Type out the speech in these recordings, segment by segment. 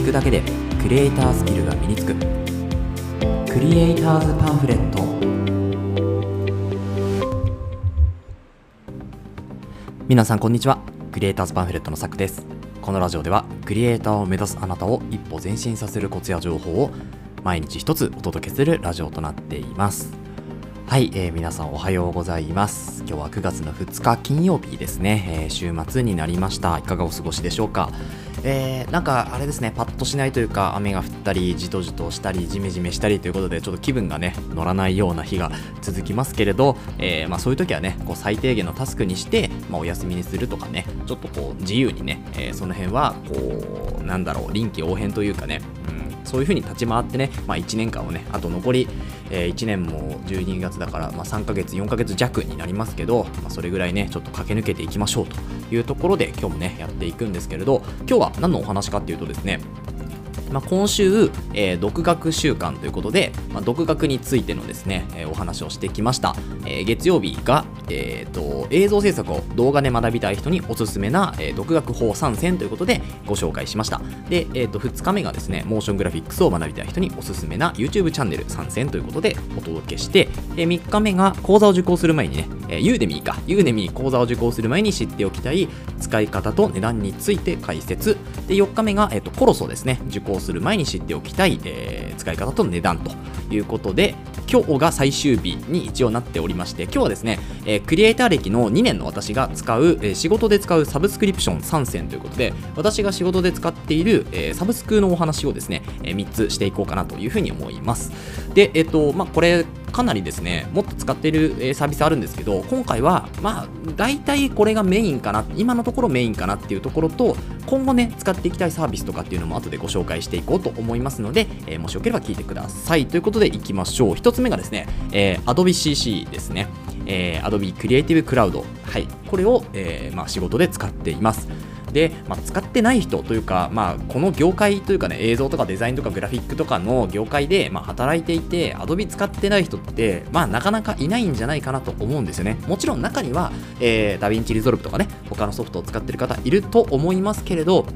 聞くだけでクリエイタースキルが身につく。クリエイターズパンフレット。皆さんこんにちは。クリエイターズパンフレットのさくです。このラジオではクリエイターを目指すあなたを一歩前進させるコツや情報を毎日一つお届けするラジオとなっています。はい、えー、皆さんおはようございます。今日は9月の2日金曜日ですね、えー、週末になりました。いかがお過ごしでしょうか？えー、なんかあれですね、パッとしないというか、雨が降ったり、じとじとしたり、じめじめしたりということで、ちょっと気分がね、乗らないような日が続きますけれど、えー、まあ、そういう時はね、こう最低限のタスクにして、まあ、お休みにするとかね、ちょっとこう自由にね、えー、その辺は、こう、なんだろう、臨機応変というかね、うん、そういう風に立ち回ってね、まあ、1年間をね、あと残り、え、1年も12月だから、ま、3ヶ月、4ヶ月弱になりますけど、まあ、それぐらいね、ちょっと駆け抜けていきましょうというところで、今日もね、やっていくんですけれど、今日は何のお話かっていうとですね、まあ、今週、えー、独学週間ということで、まあ、独学についてのですね、えー、お話をしてきました。えー、月曜日が、えーと、映像制作を動画で学びたい人におすすめな、えー、独学法参戦ということでご紹介しました。で、えーと、2日目がですね、モーショングラフィックスを学びたい人におすすめな YouTube チャンネル参戦ということでお届けして、えー、3日目が講座を受講する前にね、えー、ユーデミーか、ユーデミー講座を受講する前に知っておきたい使い方と値段について解説。で、4日目が、えーと、コロソですね、受講する前に知っておきたい、えー、使い方と値段ということで、今日が最終日に一応なっておりまして、今日はですね、えー、クリエイター歴の2年の私が使う、えー、仕事で使うサブスクリプション参戦ということで、私が仕事で使っている、えー、サブスクのお話をですね、え3つしていこうかなというふうに思います。で、えっ、と、まあ、これ、かなりですね、もっと使っているサービスあるんですけど、今回は、まあ、大体これがメインかな、今のところメインかなっていうところと、今後ね、使っていきたいサービスとかっていうのも後でご紹介していこうと思いますので、えー、もしよければ聞いてください。ということで、いきましょう。1つつ目がですね、えー、Adobe CC ですね。えー、Adobe Creative Cloud。はい。これを、えーまあ、仕事で使っています。で、まあ、使ってない人というか、まあ、この業界というかね、映像とかデザインとかグラフィックとかの業界で、まあ、働いていて、Adobe 使ってない人って、まあ、なかなかいないんじゃないかなと思うんですよね。もちろん中には、えー、ダヴィンチリゾルブとかね、他のソフトを使ってる方いると思いますけれど、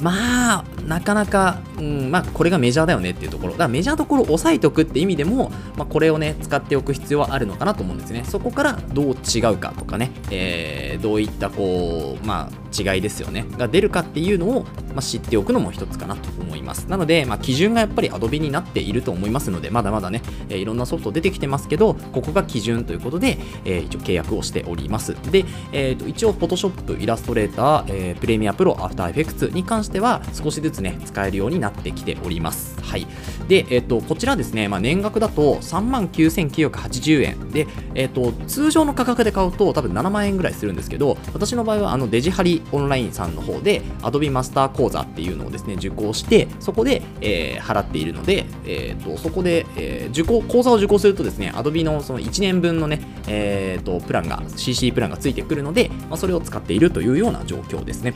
まあ、なかなか、うん、まあ、これがメジャーだよねっていうところ。だからメジャーどころを押さえておくって意味でも、まあ、これをね、使っておく必要はあるのかなと思うんですね。そこからどう違うかとかね、えー、どういった、こう、まあ、違いですよねが出るかっていうのを、ま、知っておくのも一つかなと思いますなので、ま、基準がやっぱり Adobe になっていると思いますのでまだまだね、えー、いろんなソフト出てきてますけどここが基準ということで、えー、一応契約をしておりますで、えーと、一応 Photoshop、イラストレーター、えー、プレミアプロ、アフターエフェクツに関しては少しずつね使えるようになってきております。はい。で、えーと、こちらですね、まあ、年額だと3万9980円。で、えーと、通常の価格で買うと多分7万円ぐらいするんですけど私の場合はあのデジハリオンラインさんの方で Adobe マスター講座っていうのをですね受講してそこで、えー、払っているので、えーと、そこで、えー、受講講座を受講するとですね Adobe のその1年分のね、えーと、プランが CC プランがついてくるので、まあ、それを使っているというような状況ですね。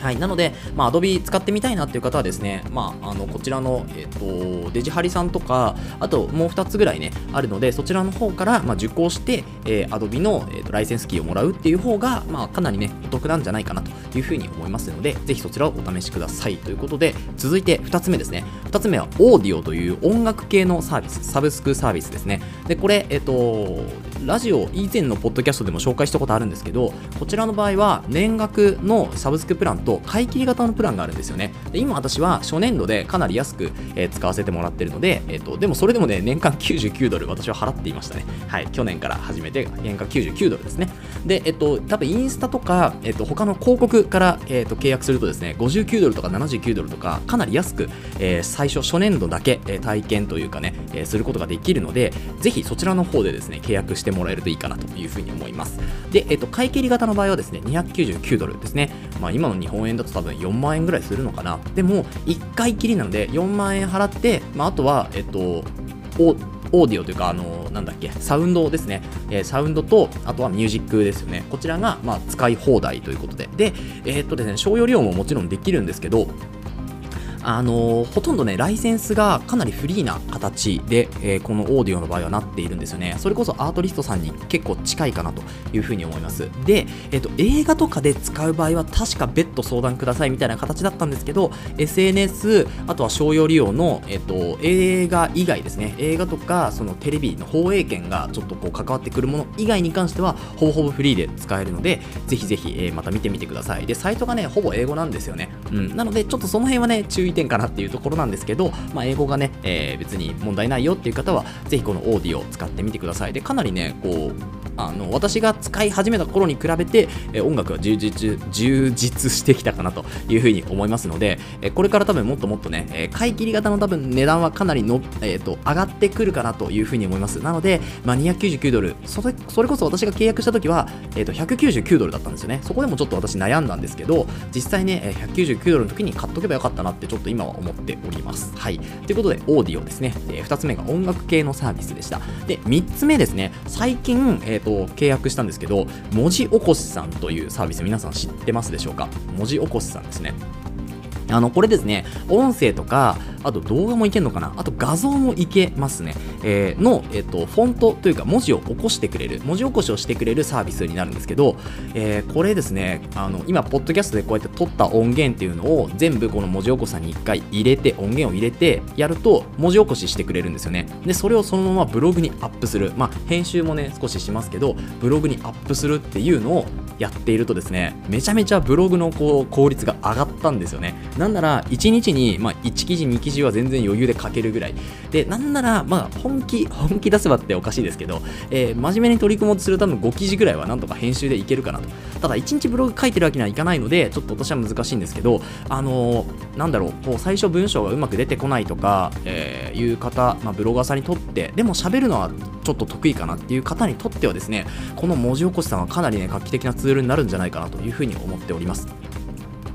はい、なので、まあ、Adobe 使ってみたいなっていう方はですね、まあ、あのこちらの、えっと、デジハリさんとか、あともう2つぐらいね、あるので、そちらの方から、まあ、受講して、えー、Adobe の、えーと、ライセンスキーをもらうっていう方が、まあ、かなりね、お得なんじゃないかなというふうに思いますので、ぜひそちらをお試しください。ということで、続いて2つ目ですね。2つ目は、オーディオという音楽系のサービス、サブスクサービスですね。で、これ、えっと、ラジオ以前のポッドキャストでも紹介したことあるんですけど、こちらの場合は、年額のサブスクプランとと買い切り型のプランがあるんですよね。で今私は初年度でかなり安く、えー、使わせてもらってるので、えーと、でもそれでもね、年間99ドル私は払っていましたね。はい、去年から始めて年間99ドルですね。で、えっ、と、多分インスタとか、えっ、と、他の広告から、えっ、と、契約するとですね、59ドルとか79ドルとか、かなり安く、え最初、初年度だけ、え体験というかね、えすることができるので、ぜひそちらの方でですね、契約してもらえるといいかなというふうに思います。で、えっ、と、買い切り型の場合はですね、299ドルですね。まあ、今の日本円だと多分4万円ぐらいするのかな。でも、1回きりなので、4万円払って、まあ、あとは、えっと、オーディオというか、あの、なんだっけ、サウンドですね。えー、サウンドと、あとはミュージックですよね。こちらが、まあ、使い放題ということで。で、えー、っとですね、商用利用ももちろんできるんですけど、あのほとんどね、ライセンスがかなりフリーな形で、えー、このオーディオの場合はなっているんですよね。それこそアートリストさんに結構近いかなというふうに思います。で、えっ、ー、と、映画とかで使う場合は確か別途相談くださいみたいな形だったんですけど、SNS、あとは商用利用の、えっ、ー、と、映画以外ですね、映画とか、そのテレビの放映権がちょっとこう関わってくるもの以外に関しては、ほぼほぼフリーで使えるので、ぜひぜひ、え、また見てみてください。で、サイトがね、ほぼ英語なんですよね。うん。なので、ちょっとその辺はね、注意点かなっていうところなんですけど、まあ、英語がね、えー、別に問題ないよっていう方は、ぜひこのオーディオを使ってみてください。で、かなりね、こう、あの私が使い始めた頃に比べて、え音楽は充実充実してきたかなというふうに思いますので、えこれから多分もっともっとね、え買い切り型の多分値段はかなりの、えーと、上がってくるかなというふうに思います。なので、まあ、299ドルそれ、それこそ私が契約した時は、えーと、199ドルだったんですよね。そこでもちょっと私悩んだんですけど、実際ね、199ドルの時に買っとけばよかったなってちょっと今は思っております。はい。ということで、オーディオですね。え2つ目が音楽系のサービスでした。で、3つ目ですね、最近、えーと契約したんですけど、文字起こしさんというサービス皆さん知ってますでしょうか？文字起こしさんですね。あの、これですね、音声とか、あと動画もいけるのかな？あと画像もいけますね。えー、の、えっ、と、フォントというか文字を起こしてくれる、文字起こしをしてくれるサービスになるんですけど、えー、これですね、あの、今、ポッドキャストでこうやって撮った音源っていうのを全部この文字起こさに一回入れて、音源を入れてやると、文字起こししてくれるんですよね。で、それをそのままブログにアップする。まあ、編集もね、少ししますけど、ブログにアップするっていうのをやっているとですね、めちゃめちゃブログのこう効率が上がったんですよね。なんなら、1日に、まあ、1記事、2記事は全然余裕で書けるぐらい。で、なんなら、まあ、本気、本気出せばっておかしいですけど、えー、真面目に取り組もうとする多分5記事ぐらいはなんとか編集でいけるかなと。ただ、1日ブログ書いてるわけにはいかないので、ちょっと私は難しいんですけど、あのー、なんだろう、こう最初文章がうまく出てこないとか、えー、いう方、まあ、ブロガーさんにとって、でも喋るのはちょっと得意かなっていう方にとってはですね、この文字起こしさんはかなりね、画期的なツールツールになるんじゃないかなというふうに思っております。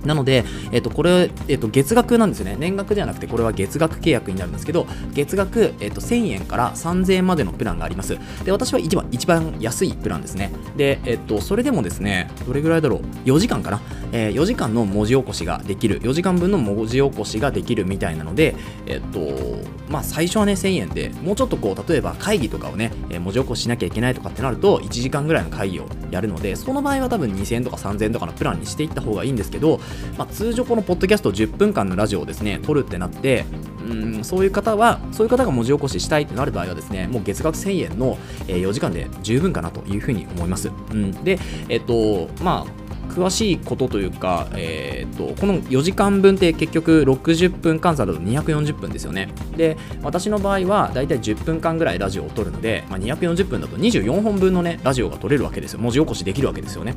なので、えっと、これ、えっと、月額なんですよね。年額ではなくて、これは月額契約になるんですけど、月額、えっと、1000円から3000円までのプランがあります。で、私は一番、一番安いプランですね。で、えっと、それでもですね、どれぐらいだろう ?4 時間かな、えー、4時間の文字起こしができる。4時間分の文字起こしができるみたいなので、えっと、まあ、最初はね、1000円で、もうちょっとこう、例えば会議とかをね、えー、文字起こししなきゃいけないとかってなると、1時間ぐらいの会議をやるので、その場合は多分2000円とか3000円とかのプランにしていった方がいいんですけど、まあ、通常このポッドキャスト10分間のラジオをですね、撮るってなって、うんそういう方は、そういう方が文字起こししたいってなる場合はですね、もう月額1000円の、え4時間で十分かなというふうに思います。うん、で、えっと、まあ、詳しいことというか、えーと、この4時間分って結局60分換算だと240分ですよね。で、私の場合はだいたい10分間ぐらいラジオを撮るので、まあ、240分だと24本分のね、ラジオが撮れるわけですよ。文字起こしできるわけですよね。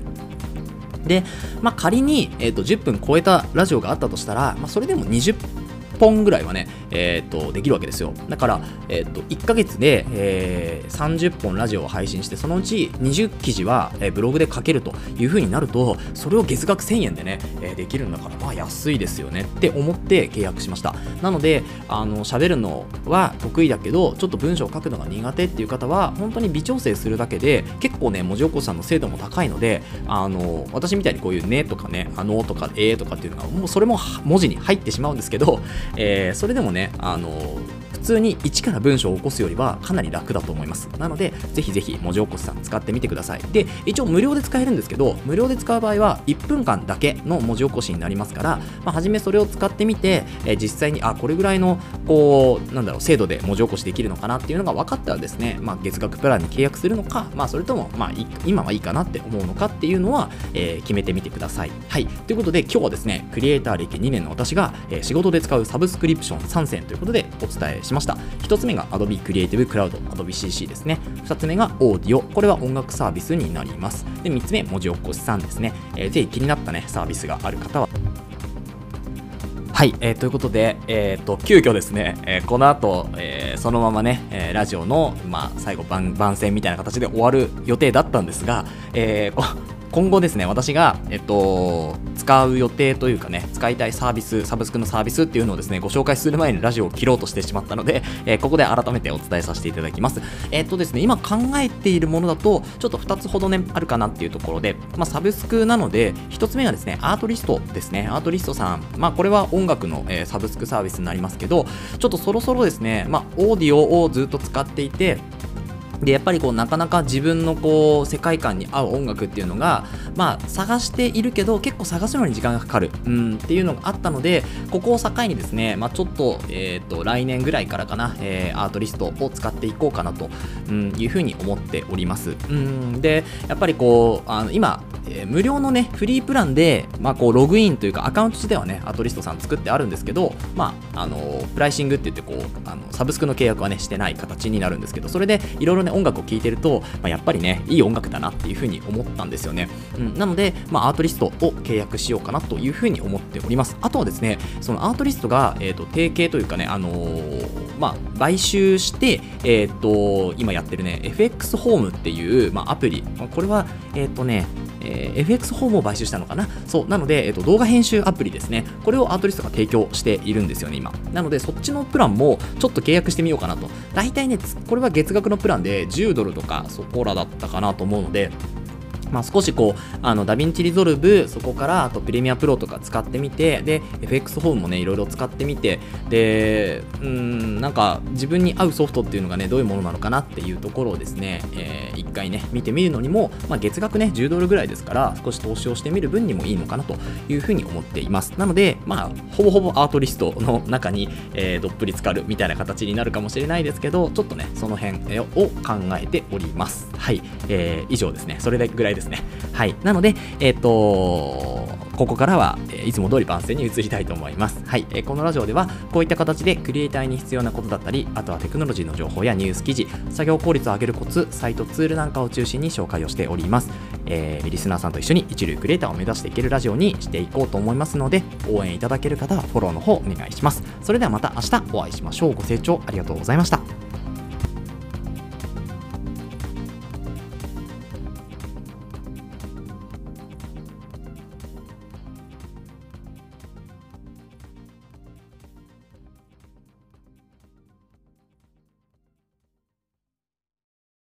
で、まあ、仮に、えーと、10分超えたラジオがあったとしたら、まあ、それでも20分本ぐらいはね、えー、とできるわけですよ。だから、えー、と1ヶ月で、えー、30本ラジオを配信して、そのうち20記事は、えー、ブログで書けるという風になると、それを月額1000円でね、えー、できるんだから、まあ安いですよねって思って契約しました。なので、あの喋るのは得意だけど、ちょっと文章を書くのが苦手っていう方は、本当に微調整するだけで、結構ね、文字起こしさんの精度も高いので、あの私みたいにこういうねとかね、あのとかえーとかっていうのが、もうそれも文字に入ってしまうんですけど、えー、それでもね、あのー通に一から文章を起こすよりはかなり楽だと思います。なので、ぜひぜひ文字起こしさん使ってみてください。で、一応無料で使えるんですけど、無料で使う場合は1分間だけの文字起こしになりますから、まあ、初めそれを使ってみて、えー、実際に、あ、これぐらいの、こう、なんだろう、精度で文字起こしできるのかなっていうのが分かったらですね、まあ、月額プランに契約するのか、まあ、それとも、まあ、今はいいかなって思うのかっていうのは、えー、決めてみてください。はい。ということで、今日はですね、クリエイター歴2年の私が、えー、仕事で使うサブスクリプション参戦ということでお伝えしました。1つ目が Adobe Creative Cloud、Adobe CC ですね。2つ目が Audio、これは音楽サービスになります。で、3つ目、文字起こしさんですね。えー、ぜひ気になったね、サービスがある方は、はい、えー、ということで、えーと、急遽ですね、えー、この後、えー、そのままね、えー、ラジオの、まあ、最後番番宣みたいな形で終わる予定だったんですが、えー、今後ですね、私が、えっと、使う予定というかね、使いたいサービス、サブスクのサービスっていうのをですね、ご紹介する前にラジオを切ろうとしてしまったので、えー、ここで改めてお伝えさせていただきます。えっとですね、今考えているものだと、ちょっと2つほどね、あるかなっていうところで、まあ、サブスクなので、1つ目がですね、アートリストですね。アートリストさん、まあ、これは音楽の、えー、サブスクサービスになりますけど、ちょっとそろそろですね、まあ、オーディオをずっと使っていて、でやっぱりこうなかなか自分のこう世界観に合う音楽っていうのがまあ探しているけど結構探すのに時間がかかる、うん、っていうのがあったのでここを境にですね、まあ、ちょっと,、えーと、来年ぐらいからかな、えー、アートリストを使っていこうかなと、うん、いうふうに思っております、うん、でやっぱりこうあの今えー、無料のね、フリープランで、まあ、こう、ログインというか、アカウント自体はね、アートリストさん作ってあるんですけど、まあ、あの、プライシングって言って、こう、あの、サブスクの契約はね、してない形になるんですけど、それで、いろいろね、音楽を聴いてると、まあ、やっぱりね、いい音楽だなっていうふうに思ったんですよね。うん、なので、まあ、アートリストを契約しようかなというふうに思っております。あとはですね、そのアートリストが、えっ、ー、と、提携というかね、あのー、まあ、買収して、えっ、と、今やってるね、FX ホームっていう、まあ、アプリ、これは、えっ、とね、えー、FX ホームを買収したのかなそう、なので、えっ、ー、と、動画編集アプリですね。これをアートリストが提供しているんですよね、今。なので、そっちのプランもちょっと契約してみようかなと。大体ね、これは月額のプランで10ドルとかそこらだったかなと思うので、まあ、少しこう、あの、ダヴィンチリゾルブ、そこから、あとプレミアプロとか使ってみて、で、FX ホームもね、いろいろ使ってみて、で、うん、なんか、自分に合うソフトっていうのがね、どういうものなのかなっていうところをですね、えー、一回ね、見てみるのにも、まあ、月額ね、10ドルぐらいですから、少し投資をしてみる分にもいいのかなというふうに思っています。なので、まあ、ほぼほぼアートリストの中に、えー、どっぷり浸かるみたいな形になるかもしれないですけど、ちょっとね、その辺を考えております。はい。えー、以上ですね。それぐらいですね。はい。なので、えっ、ー、とここからは、えいつも通り番宣に移りたいと思います。はい、え、このラジオでは、こういった形でクリエイターに必要なことだったり、あとはテクノロジーの情報やニュース記事、作業効率を上げるコツ、サイトツールなんかを中心に紹介をしております。えー、リスナーさんと一緒に一流クリエイターを目指していけるラジオにしていこうと思いますので、応援いただける方はフォローの方お願いします。それではまた明日お会いしましょう。ご清聴ありがとうございました。